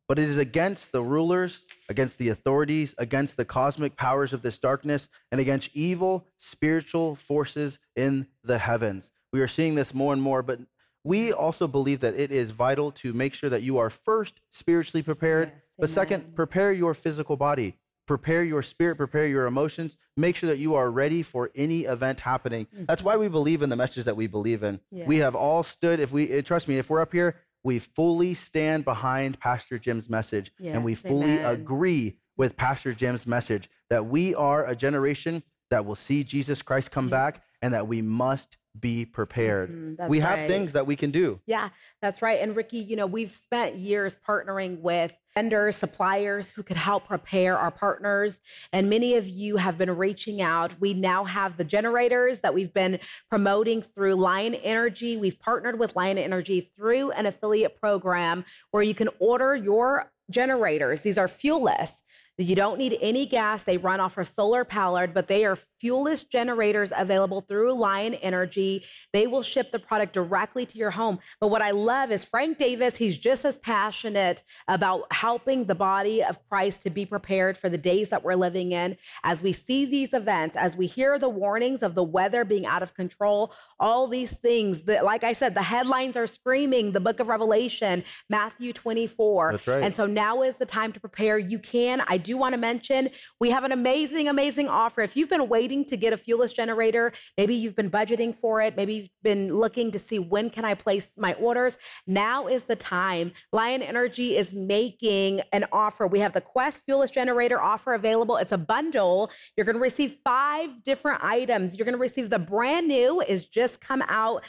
But it is against the rulers, against the authorities, against the cosmic powers of this darkness, and against evil spiritual forces in the heavens. We are seeing this more and more, but we also believe that it is vital to make sure that you are first spiritually prepared, Yes, but second, prepare your physical body, prepare your spirit, prepare your emotions, make sure that you are ready for any event happening. That's why we believe in the message that we believe in. We have all stood, if we, eh, trust me, if we're up here, we fully stand behind Pastor Jim's message. And we fully amen. agree with Pastor Jim's message that we are a generation that will see Jesus Christ come back and that we must be prepared. Mhm, we have right. things that we can do. Yeah, that's right. And Ricky, you know, we've spent years partnering with vendors, suppliers who could help prepare our partners. And many of you have been reaching out. We now have the generators that we've been promoting through Lion Energy. We've partnered with Lion Energy through an affiliate program where you can order your generators. These are fuelless. You don't need any gas. They run off of solar powered, but they are fuelless generators available through Lion Energy. They will ship the product directly to your home. But what I love is Frank Davis, he's just as passionate about helping the body of Christ to be prepared for the days that we're living in. As we see these events, as we hear the warnings of the weather being out of control, all these things that, like I said, the headlines are screaming the book of Revelation, Matthew 24. That's right. And so now is the time to prepare. You can. I do want to mention we have an amazing, amazing offer. If you've been waiting to get a fuelless generator, maybe you've been budgeting for it, maybe you've been looking to see when can I place my orders. Now is the time. Lion Energy is making an offer. We have the Quest fuelless generator offer available. It's a bundle. You're going to receive five different items. You're going to receive the brand new is just come out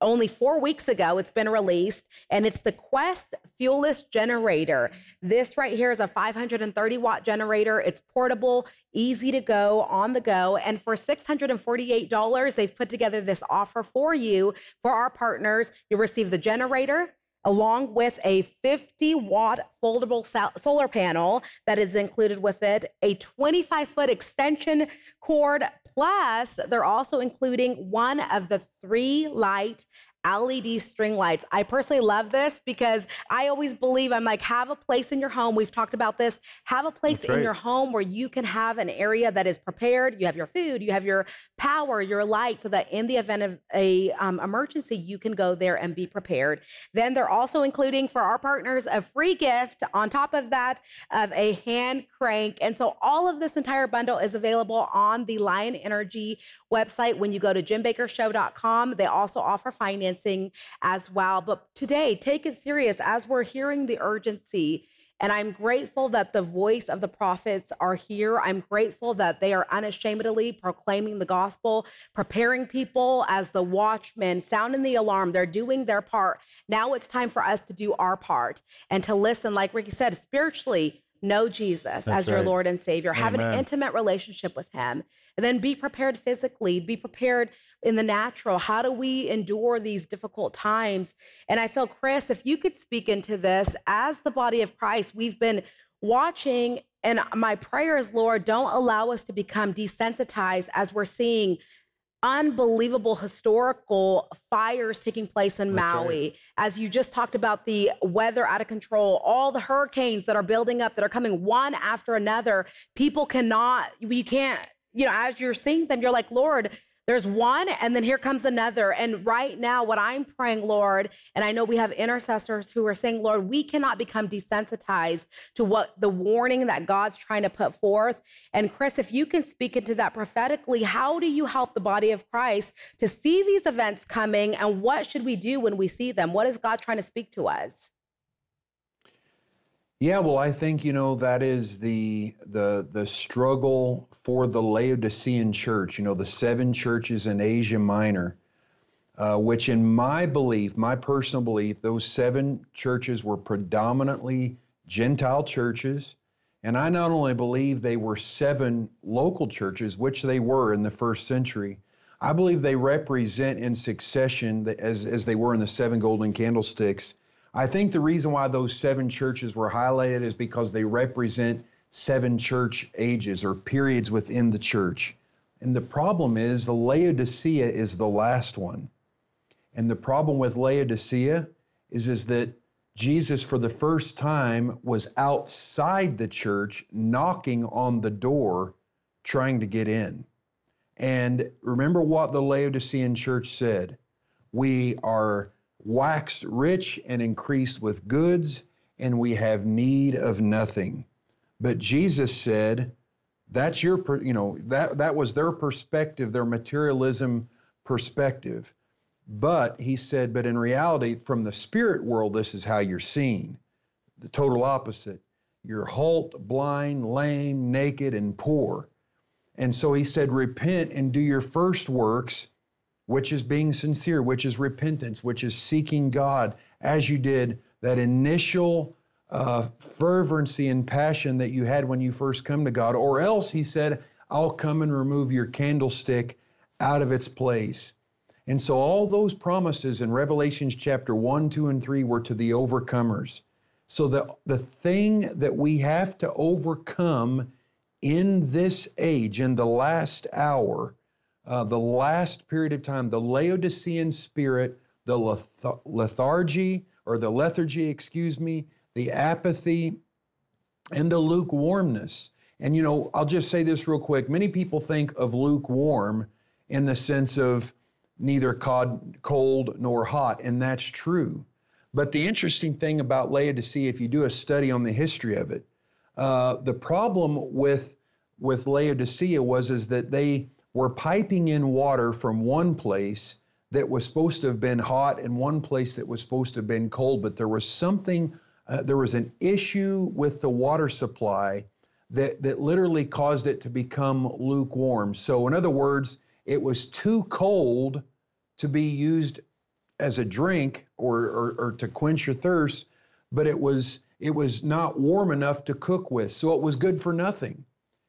only four weeks ago it's been released and it's the quest fuelless generator. This right here is a 530 watt generator. It's portable easy to go on the go and for $648 they've put together this offer for you. For our partners you'll receive the generator along with a 50 watt foldable solar panel that is included with it, a 25 foot extension cord, plus they're also including one of the three light LED string lights. I personally love this because I always believe I'm like, have a place in your home. We've talked about this. Have a place in your home where you can have an area that is prepared. You have your food, you have your power, your light, so that in the event of a um, emergency, you can go there and be prepared. Then they're also including for our partners a free gift on top of that of a hand crank. And so all of this entire bundle is available on the Lion Energy website when you go to jimbakkershow.com. They also offer financing as well. But today, take it serious as we're hearing the urgency. And I'm grateful that the voice of the prophets are here. I'm grateful that they are unashamedly proclaiming the gospel, preparing people as the watchmen, sounding the alarm. They're doing their part. Now it's time for us to do our part and to listen, like Ricky said, spiritually. Know Jesus as your right. Lord and Savior. Have an intimate relationship with Him. And then be prepared physically, be prepared in the natural. How do we endure these difficult times? And I feel, Chris, if you could speak into this as the body of Christ, we've been watching, and my prayer is, Lord, don't allow us to become desensitized as we're seeing unbelievable historical fires taking place in That's right. Maui. As you just talked about the weather out of control, all the hurricanes that are building up that are coming one after another. People cannot, we can't, you know, as you're seeing them, you're like, Lord, there's one, and then here comes another. And right now, what I'm praying, Lord, and I know we have intercessors who are saying, Lord, we cannot become desensitized to what the warning that God's trying to put forth. And Chris, if you can speak into that prophetically, how do you help the body of Christ to see these events coming? And what should we do when we see them? What is God trying to speak to us? Yeah, well, I think you know that is the the the struggle for the Laodicean church. You know, the seven churches in Asia Minor, uh, which, in my belief, my personal belief, those seven churches were predominantly Gentile churches, and I not only believe they were seven local churches, which they were in the first century. I believe they represent in succession, as as they were in the seven golden candlesticks. I think the reason why those seven churches were highlighted is because they represent seven church ages or periods within the church. And the problem is the Laodicea is the last one. And the problem with Laodicea is, is that Jesus, for the first time, was outside the church knocking on the door trying to get in. And remember what the Laodicean church said we are waxed rich and increased with goods, and we have need of nothing. But Jesus said, that's your, you know, that, that was their perspective, their materialism perspective. But he said, but in reality, from the spirit world, this is how you're seen. The total opposite. You're halt, blind, lame, naked, and poor. And so he said, repent and do your first works, which is being sincere, which is repentance, which is seeking God as you did that initial uh, fervency and passion that you had when you first come to God. Or else, he said, I'll come and remove your candlestick out of its place. And so all those promises in Revelations chapter 1, 2, and 3 were to the overcomers. So the, the thing that we have to overcome in this age, in the last hour, uh, the last period of time, the Laodicean spirit, the leth- lethargy, or the lethargy, excuse me, the apathy, and the lukewarmness. And you know, I'll just say this real quick. Many people think of lukewarm in the sense of neither cold nor hot, and that's true. But the interesting thing about Laodicea, if you do a study on the history of it, uh, the problem with with Laodicea was is that they were piping in water from one place that was supposed to have been hot and one place that was supposed to have been cold, but there was something, uh, there was an issue with the water supply that that literally caused it to become lukewarm. So, in other words, it was too cold to be used as a drink or, or, or to quench your thirst, but it was it was not warm enough to cook with. So it was good for nothing.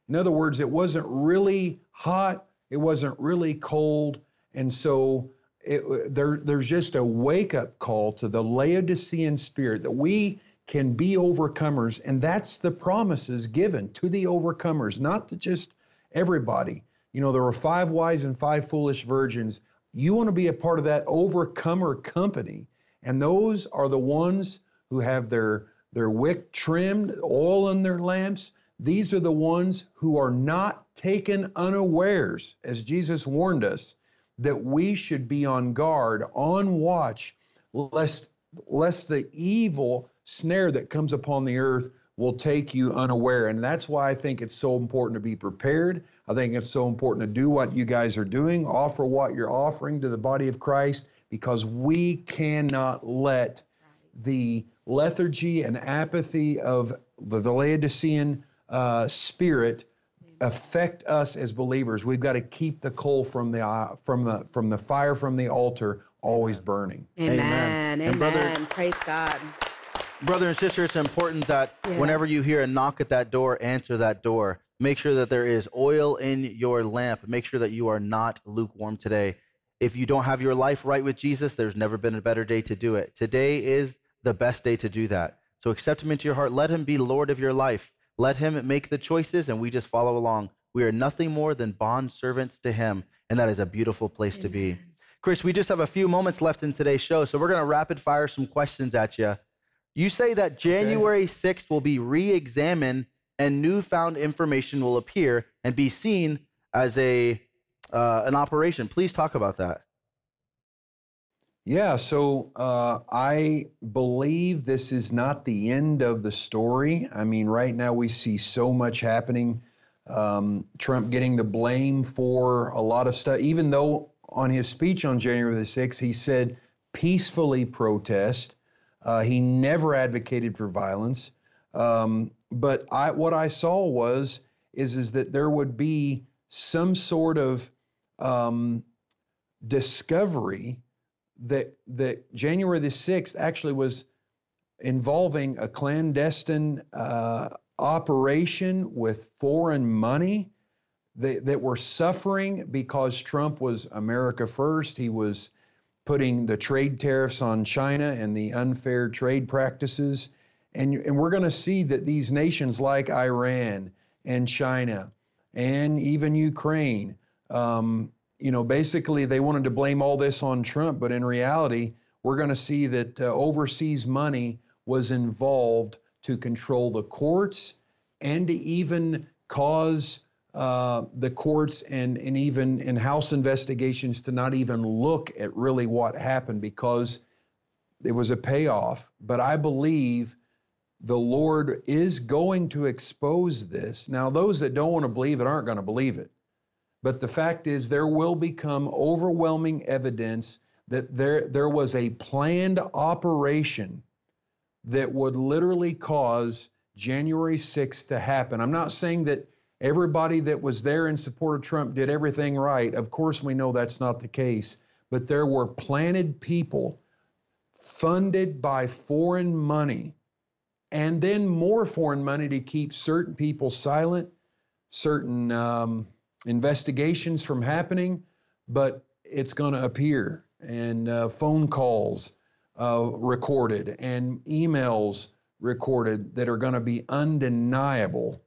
In other words, it wasn't really hot, it wasn't really cold, and so it, there, there's just a wake up call to the Laodicean spirit that we can be overcomers, and that's the promises given to the overcomers, not to just everybody. You know, there were five wise and five foolish virgins. You want to be a part of that overcomer company. And those are the ones who have their, their wick trimmed, oil in their lamps. These are the ones who are not taken unawares, as Jesus warned us, that we should be on guard, on watch, lest, lest the evil snare that comes upon the earth will take you unaware. And that's why I think it's so important to be prepared. I think it's so important to do what you guys are doing, offer what you're offering to the body of Christ, because we cannot let the lethargy and apathy of the Laodicean uh, spirit affect us as believers. We've got to keep the coal from the uh, from the from the fire from the altar always burning. Amen. Amen. Amen. Brother, Praise God. Brother and sister, it's important that yes. whenever you hear a knock at that door, answer that door. Make sure that there is oil in your lamp. Make sure that you are not lukewarm today. If you don't have your life right with Jesus, there's never been a better day to do it. Today is the best day to do that. So accept him into your heart. Let him be Lord of your life. Let him make the choices and we just follow along. We are nothing more than bond servants to him, and that is a beautiful place Amen. to be. Chris, we just have a few moments left in today's show, so we're going to rapid fire some questions at you. You say that January 6th will be re examined and newfound information will appear and be seen as a uh, an operation. Please talk about that. Yeah, so uh, I believe this is not the end of the story. I mean, right now we see so much happening. Um, Trump getting the blame for a lot of stuff, even though on his speech on January the 6th, he said peacefully protest. Uh, he never advocated for violence. Um, but I, what I saw was is is that there would be some sort of um, discovery that that January the sixth actually was involving a clandestine uh, operation with foreign money that, that were suffering because Trump was America first. He was putting the trade tariffs on China and the unfair trade practices. And, and we're going to see that these nations like Iran and China and even Ukraine, um, you know, basically they wanted to blame all this on Trump, but in reality, we're going to see that uh, overseas money was involved to control the courts and to even cause uh, the courts and, and even in House investigations to not even look at really what happened because it was a payoff, but I believe the Lord is going to expose this. Now, those that don't want to believe it aren't going to believe it. But the fact is, there will become overwhelming evidence that there, there was a planned operation that would literally cause January 6th to happen. I'm not saying that everybody that was there in support of Trump did everything right. Of course, we know that's not the case. But there were planted people funded by foreign money and then more foreign money to keep certain people silent, certain um, investigations from happening, but it's going to appear. And uh, phone calls uh, recorded and emails recorded that are going to be undeniable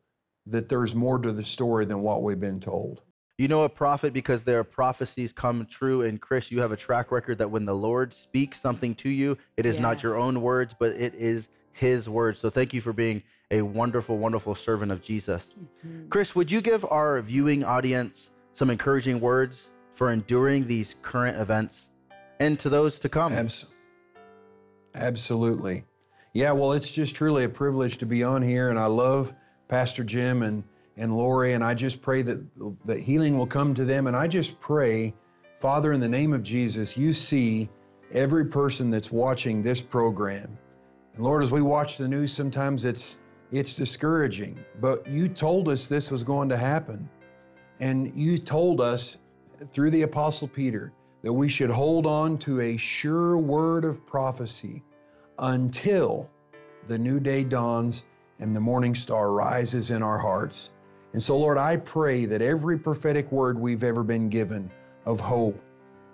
that there's more to the story than what we've been told. You know a prophet because their prophecies come true. And Chris, you have a track record that when the Lord speaks something to you, it is yes. not your own words, but it is his words. So thank you for being a wonderful, wonderful servant of Jesus. Mm-hmm. Chris, would you give our viewing audience some encouraging words for enduring these current events and to those to come? Abs- absolutely. Yeah, well, it's just truly a privilege to be on here, and I love Pastor Jim and, and Lori, and I just pray that, that healing will come to them. And I just pray, Father, in the name of Jesus, you see every person that's watching this program. Lord, as we watch the news, sometimes it's it's discouraging. But you told us this was going to happen. And you told us through the Apostle Peter that we should hold on to a sure word of prophecy until the new day dawns and the morning star rises in our hearts. And so, Lord, I pray that every prophetic word we've ever been given of hope,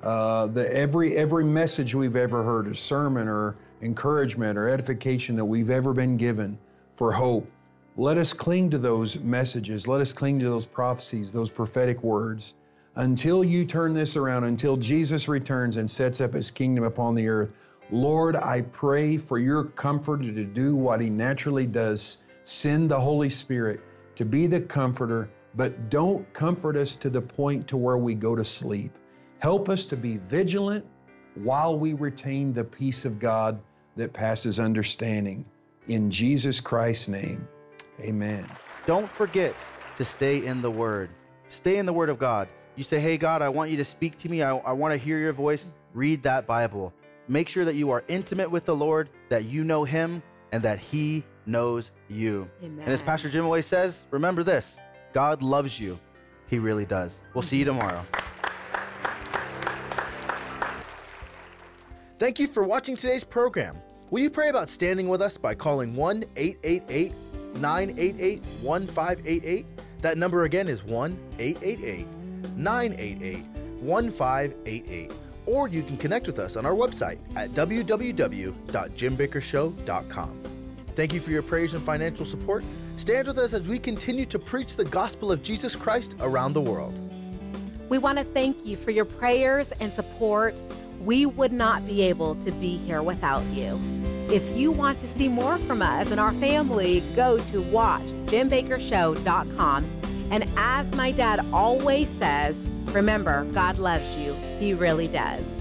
uh, the every every message we've ever heard, a sermon or encouragement or edification that we've ever been given for hope, let us cling to those messages. Let us cling to those prophecies, those prophetic words, until you turn this around, until Jesus returns and sets up his kingdom upon the earth. Lord, I pray for your comforter to do what he naturally does. Send the Holy Spirit to be the comforter, but don't comfort us to the point to where we go to sleep. Help us to be vigilant while we retain the peace of God that passes understanding. In Jesus Christ's name, amen. Don't forget to stay in the Word. Stay in the Word of God. You say, Hey, God, I want you to speak to me. I, I want to hear your voice. Read that Bible make sure that you are intimate with the Lord, that you know Him, and that He knows you. Amen. And as Pastor Jim always says, remember this God loves you. He really does. We'll see you tomorrow. Thank you for watching today's program. Will you pray about standing with us by calling 1 888 988 1588? That number again is 1 888 988 1588 or you can connect with us on our website at www.jimbakkershow.com. Thank you for your prayers and financial support. Stand with us as we continue to preach the gospel of Jesus Christ around the world. We want to thank you for your prayers and support. We would not be able to be here without you. If you want to see more from us and our family, go to watchjimbakkershow.com. And as my dad always says, remember, God loves you. He really does.